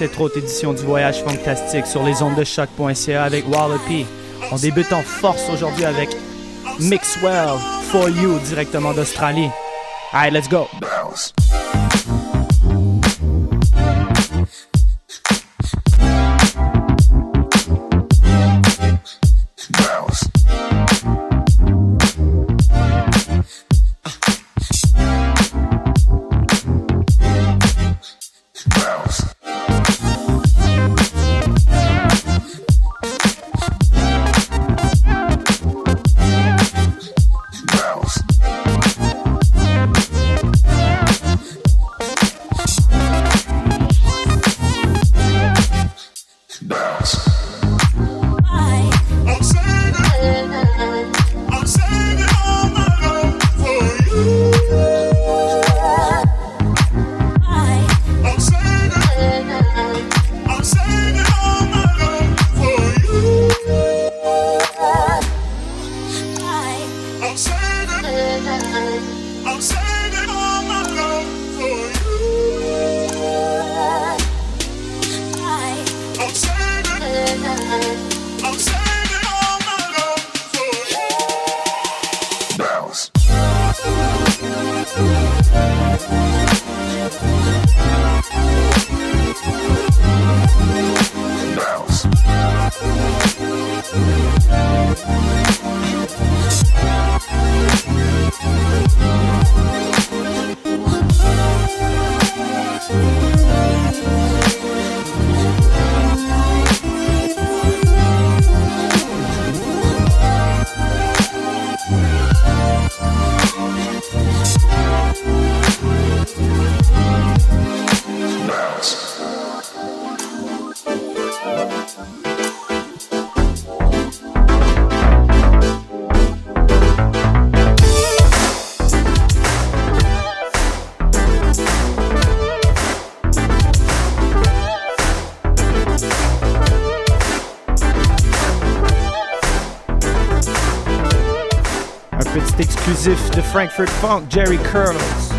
cette autre édition du Voyage Fantastique sur les ondes de choc.ca avec Wallopy. On débute en force aujourd'hui avec Mixwell For You directement d'Australie. Allez, let's go! Exclusif de Frankfurt Funk, Jerry Curls.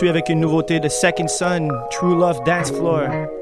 Poursuit avec une nouveauté de Second Son, True Love Dance Floor.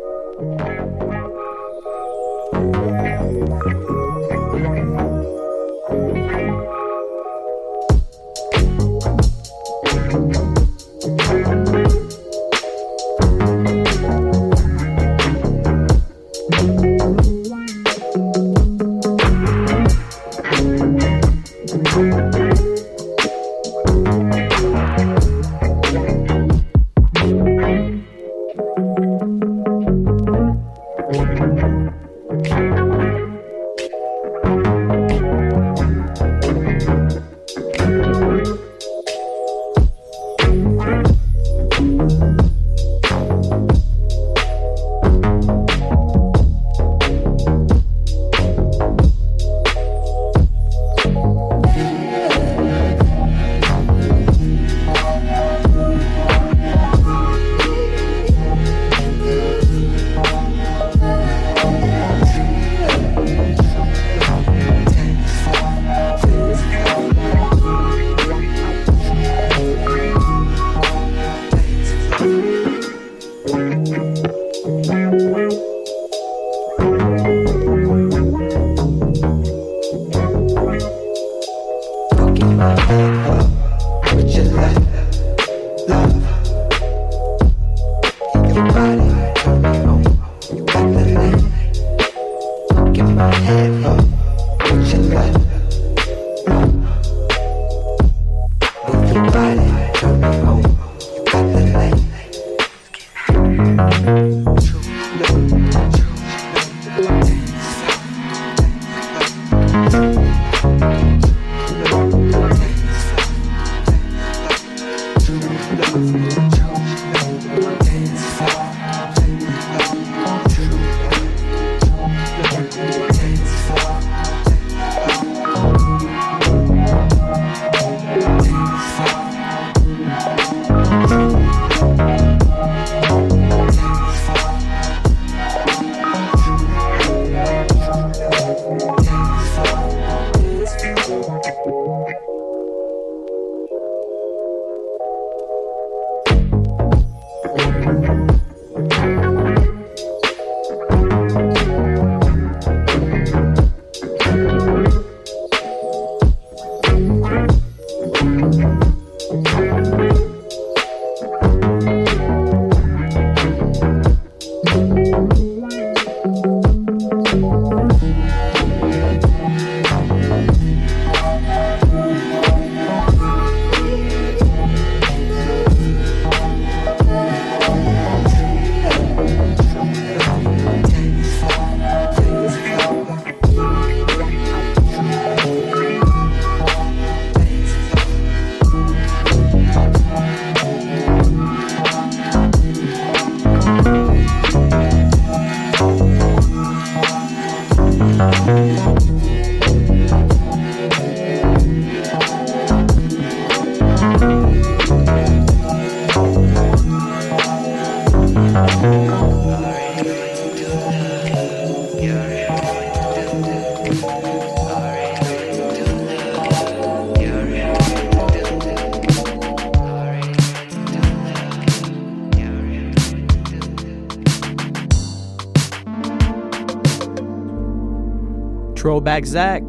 Zach Zach.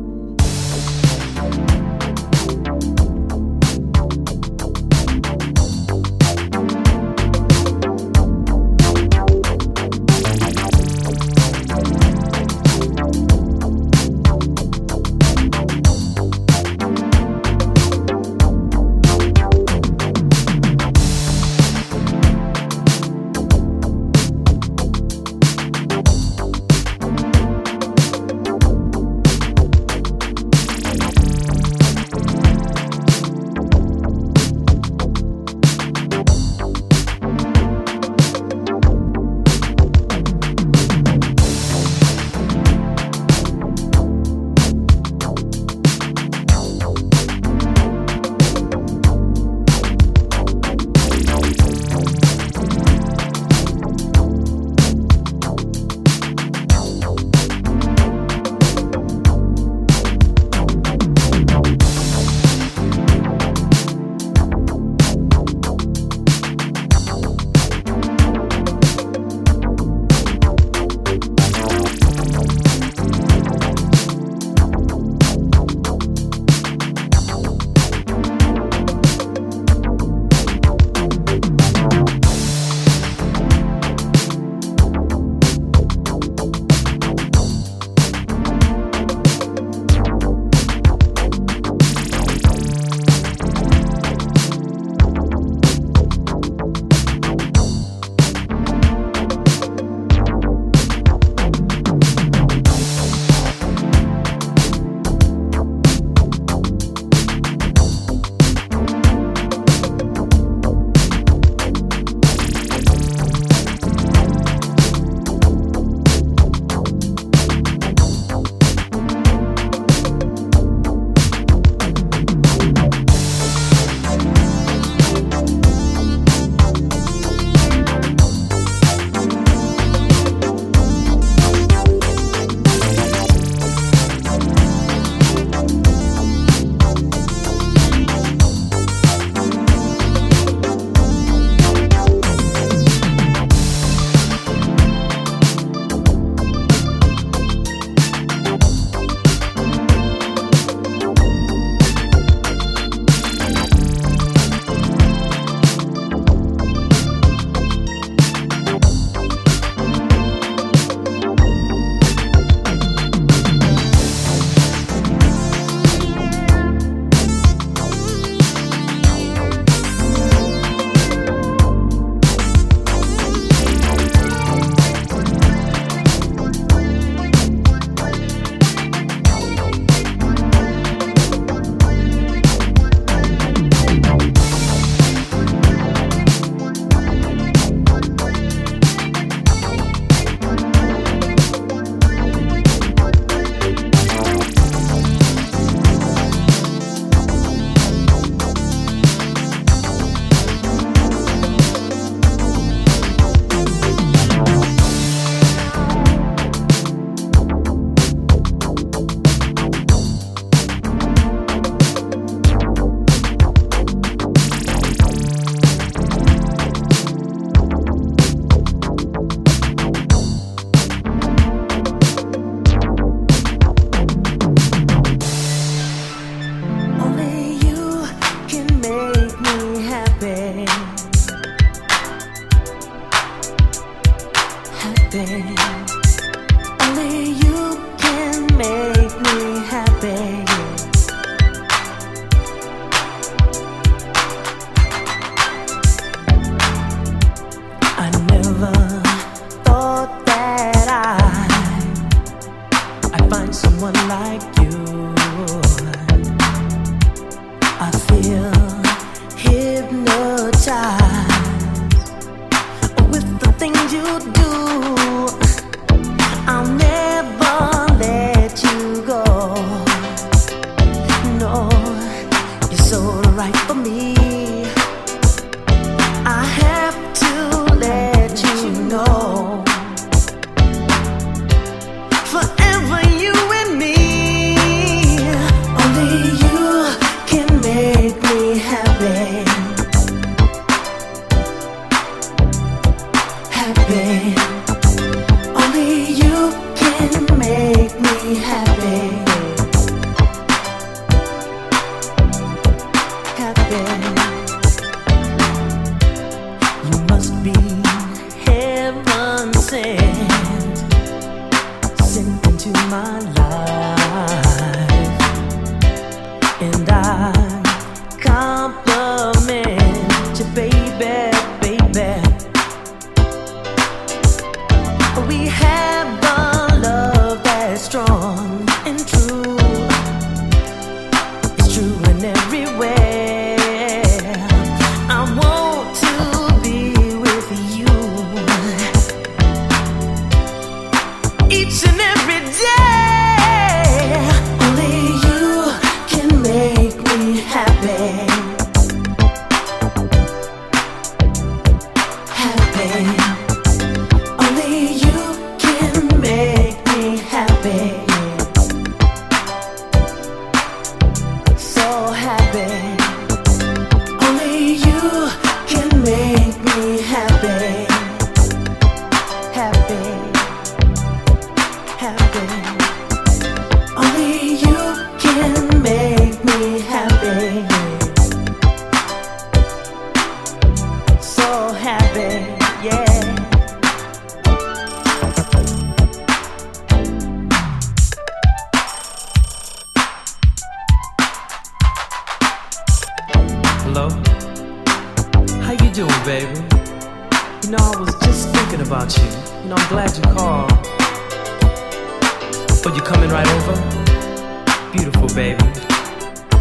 fight for me.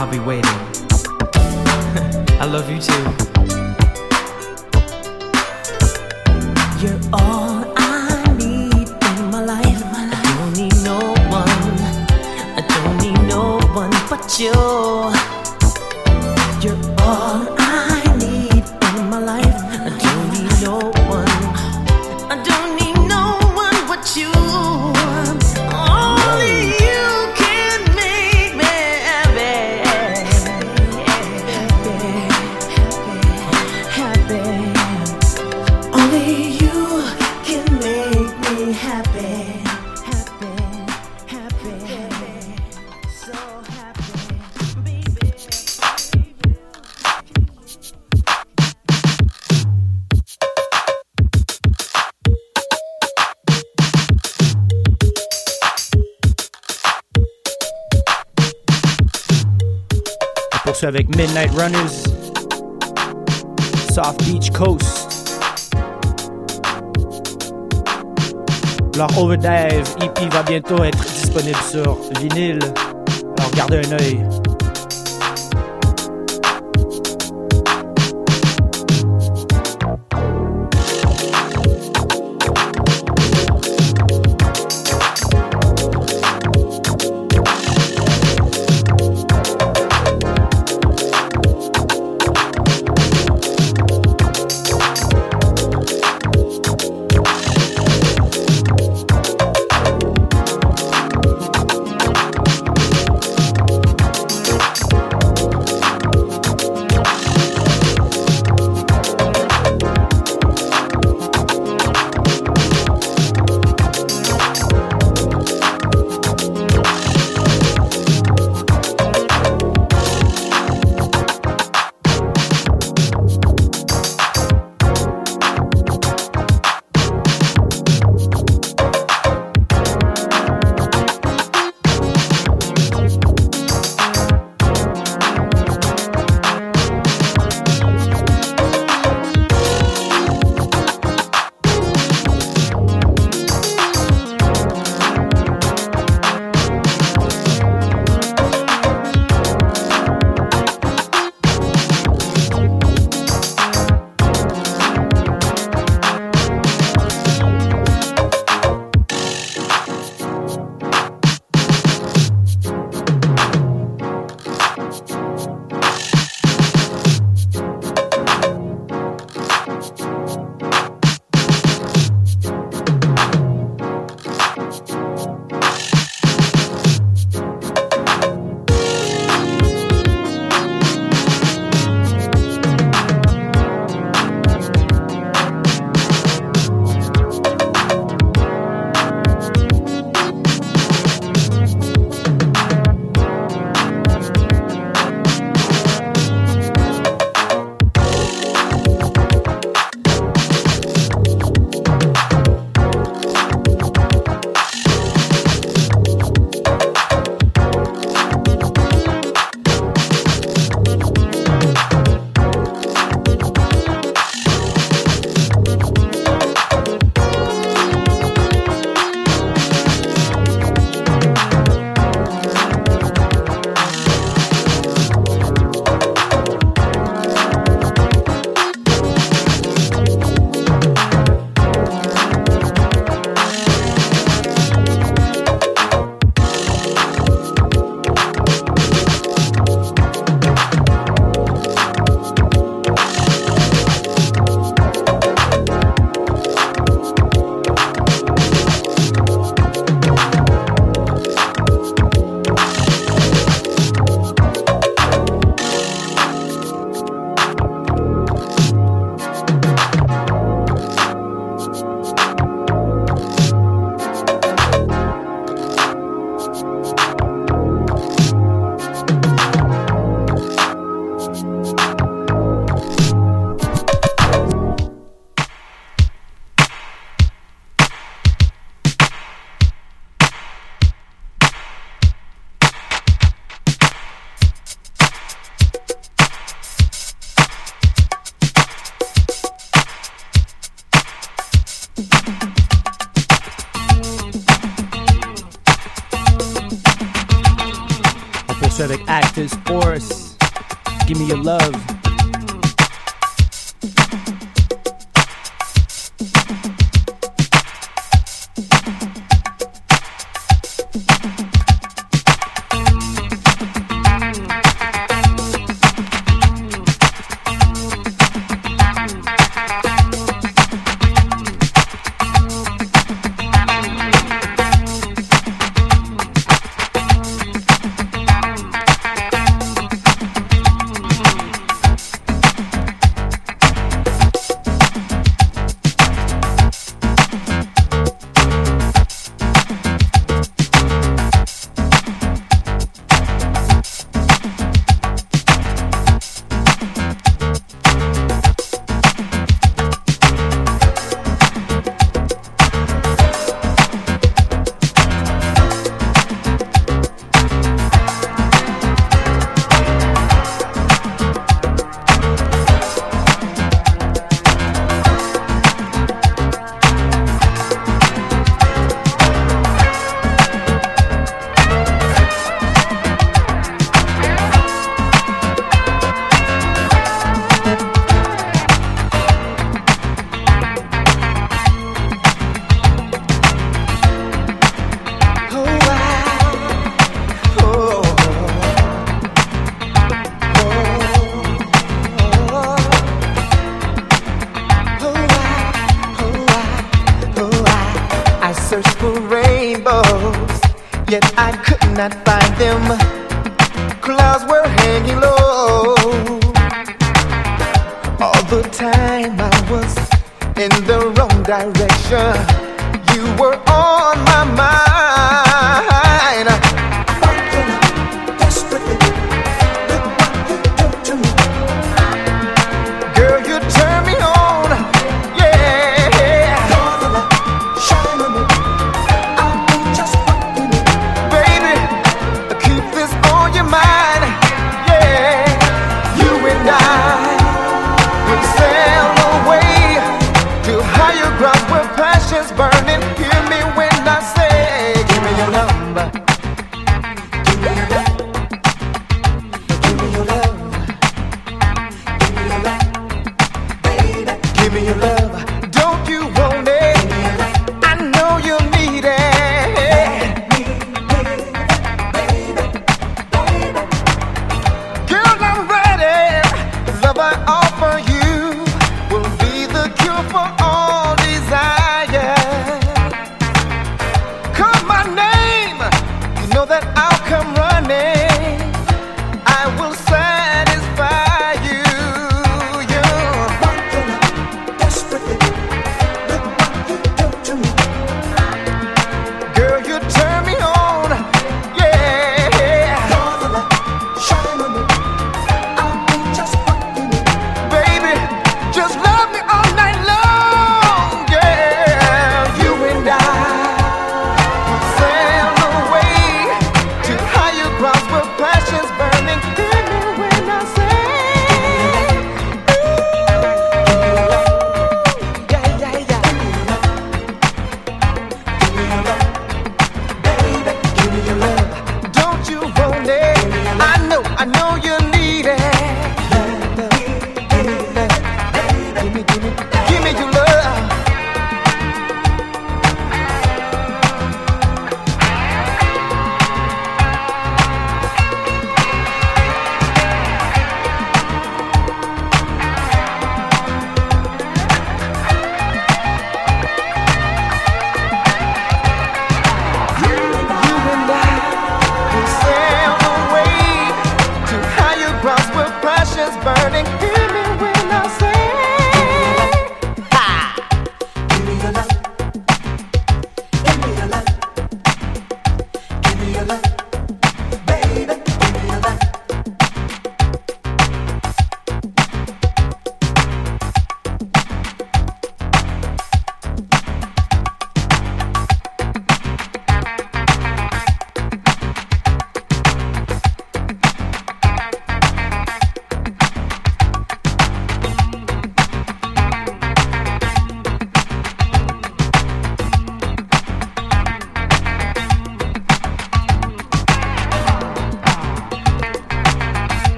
I'll be waiting. I love you too. Midnight Runners, Soft Beach Coast. Leur Overdrive EP va bientôt être disponible sur vinyle, alors gardez un œil.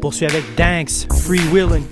Poursuit avec Danks, Free Willin'.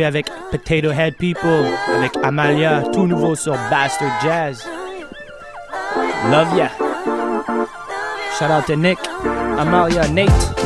Poursuit avec Potato Head People, avec Amalia, tout nouveau sur Bastard Jazz. Love ya. Shout out to Nick, Amalia, Nate.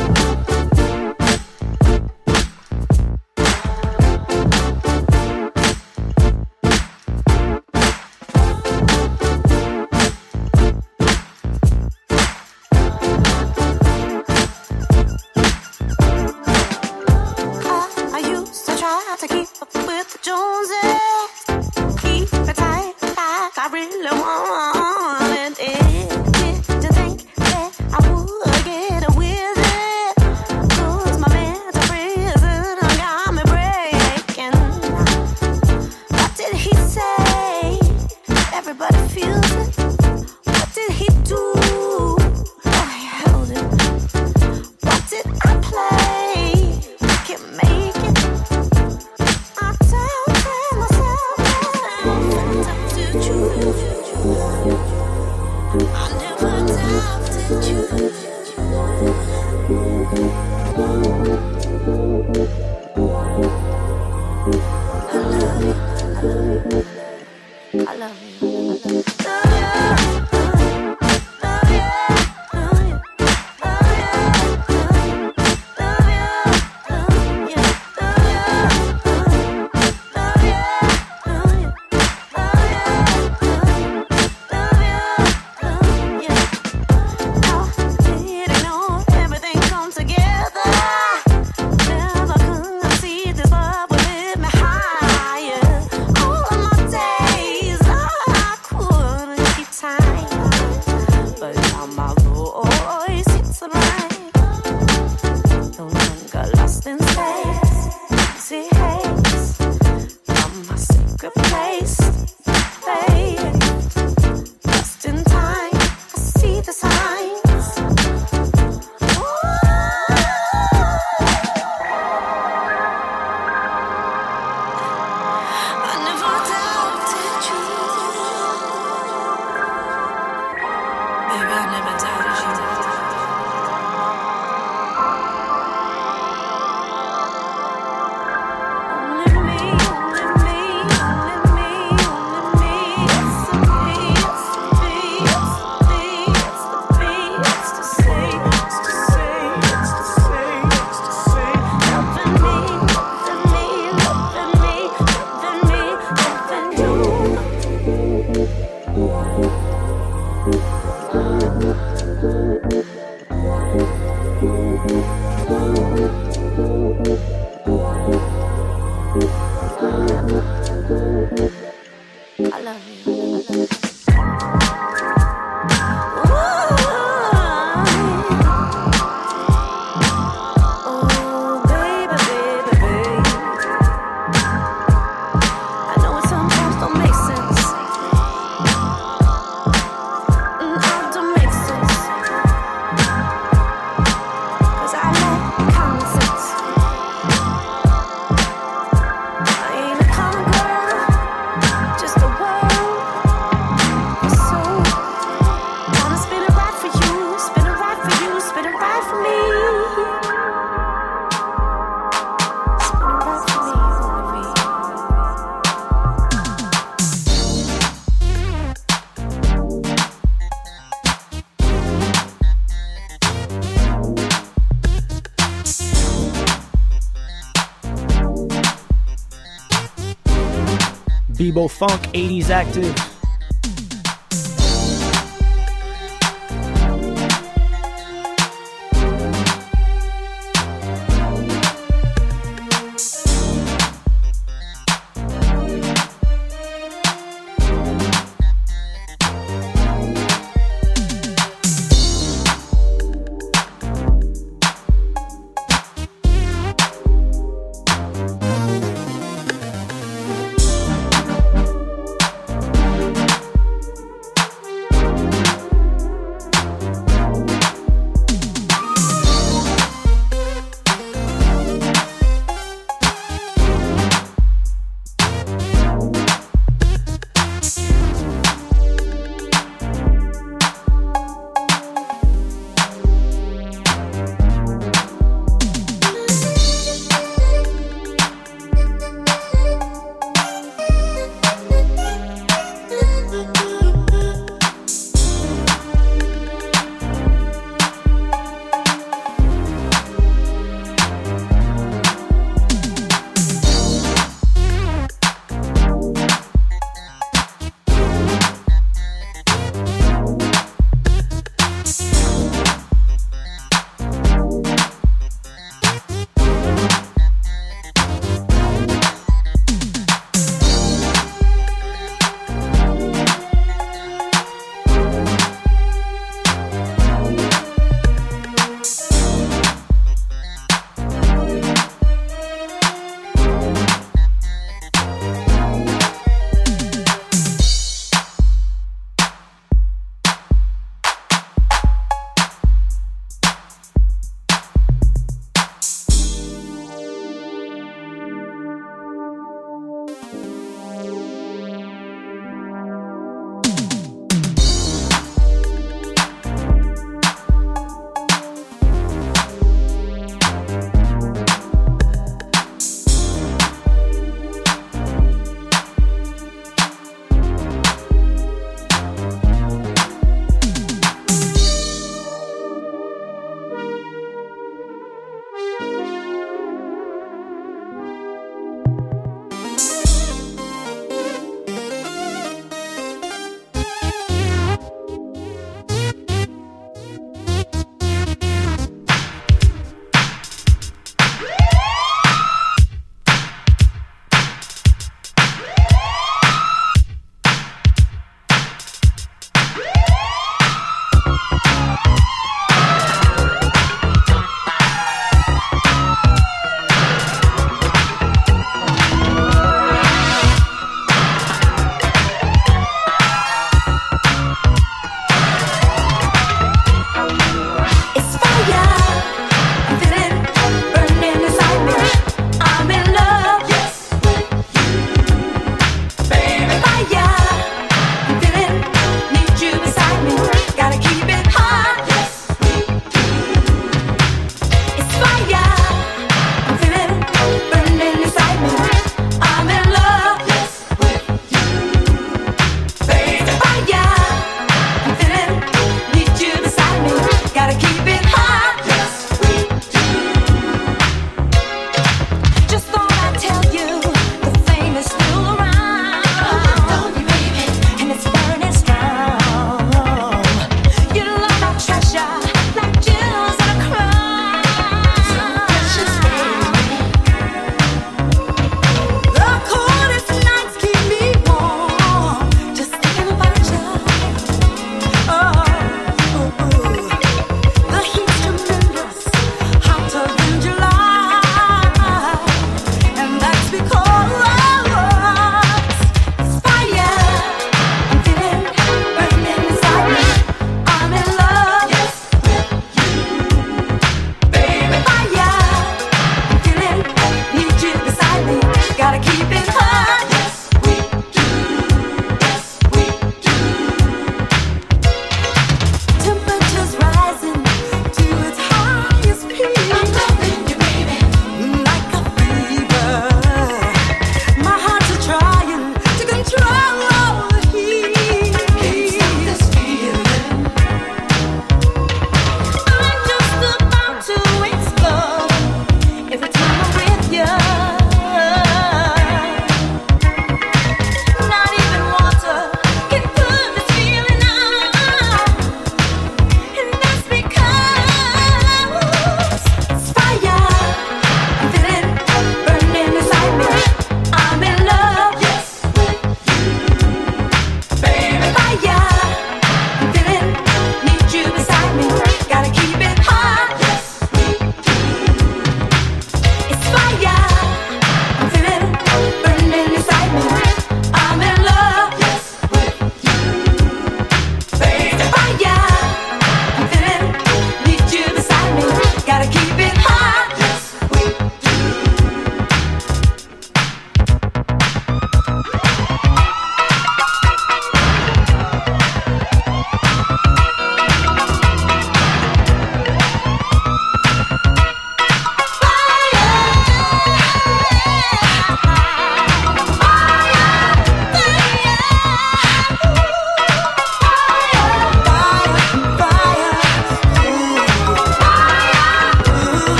Funk 80s Active.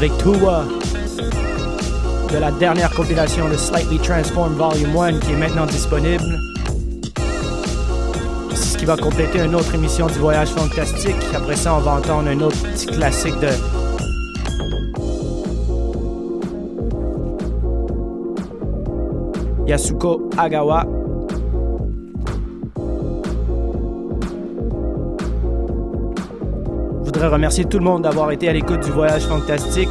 Avec Tua de la dernière compilation de Slightly Transformed Volume 1 qui est maintenant disponible. C'est ce qui va compléter une autre émission du Voyage Fantastique. Après ça, on va entendre un autre petit classique de Yasuko Agawa. Voudrais remercier tout le monde d'avoir été à l'écoute du Voyage Fantastique.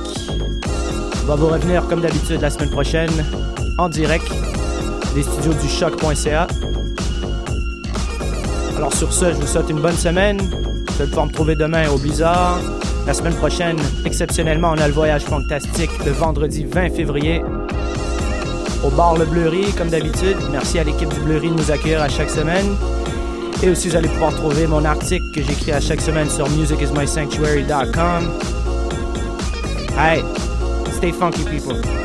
On va vous revenir comme d'habitude la semaine prochaine en direct des studios du choc.ca. Alors sur ce, je vous souhaite une bonne semaine. Je vais pouvoir me trouver demain au Blizzard. La semaine prochaine, exceptionnellement, on a le Voyage Fantastique le vendredi 20 février au bar Le Bleury, comme d'habitude. Merci à l'équipe du Bleury de nous accueillir à chaque semaine. Et aussi, vous allez pouvoir trouver mon article que j'écris à chaque semaine sur musicismysanctuary.com. Hey, stay funky, people.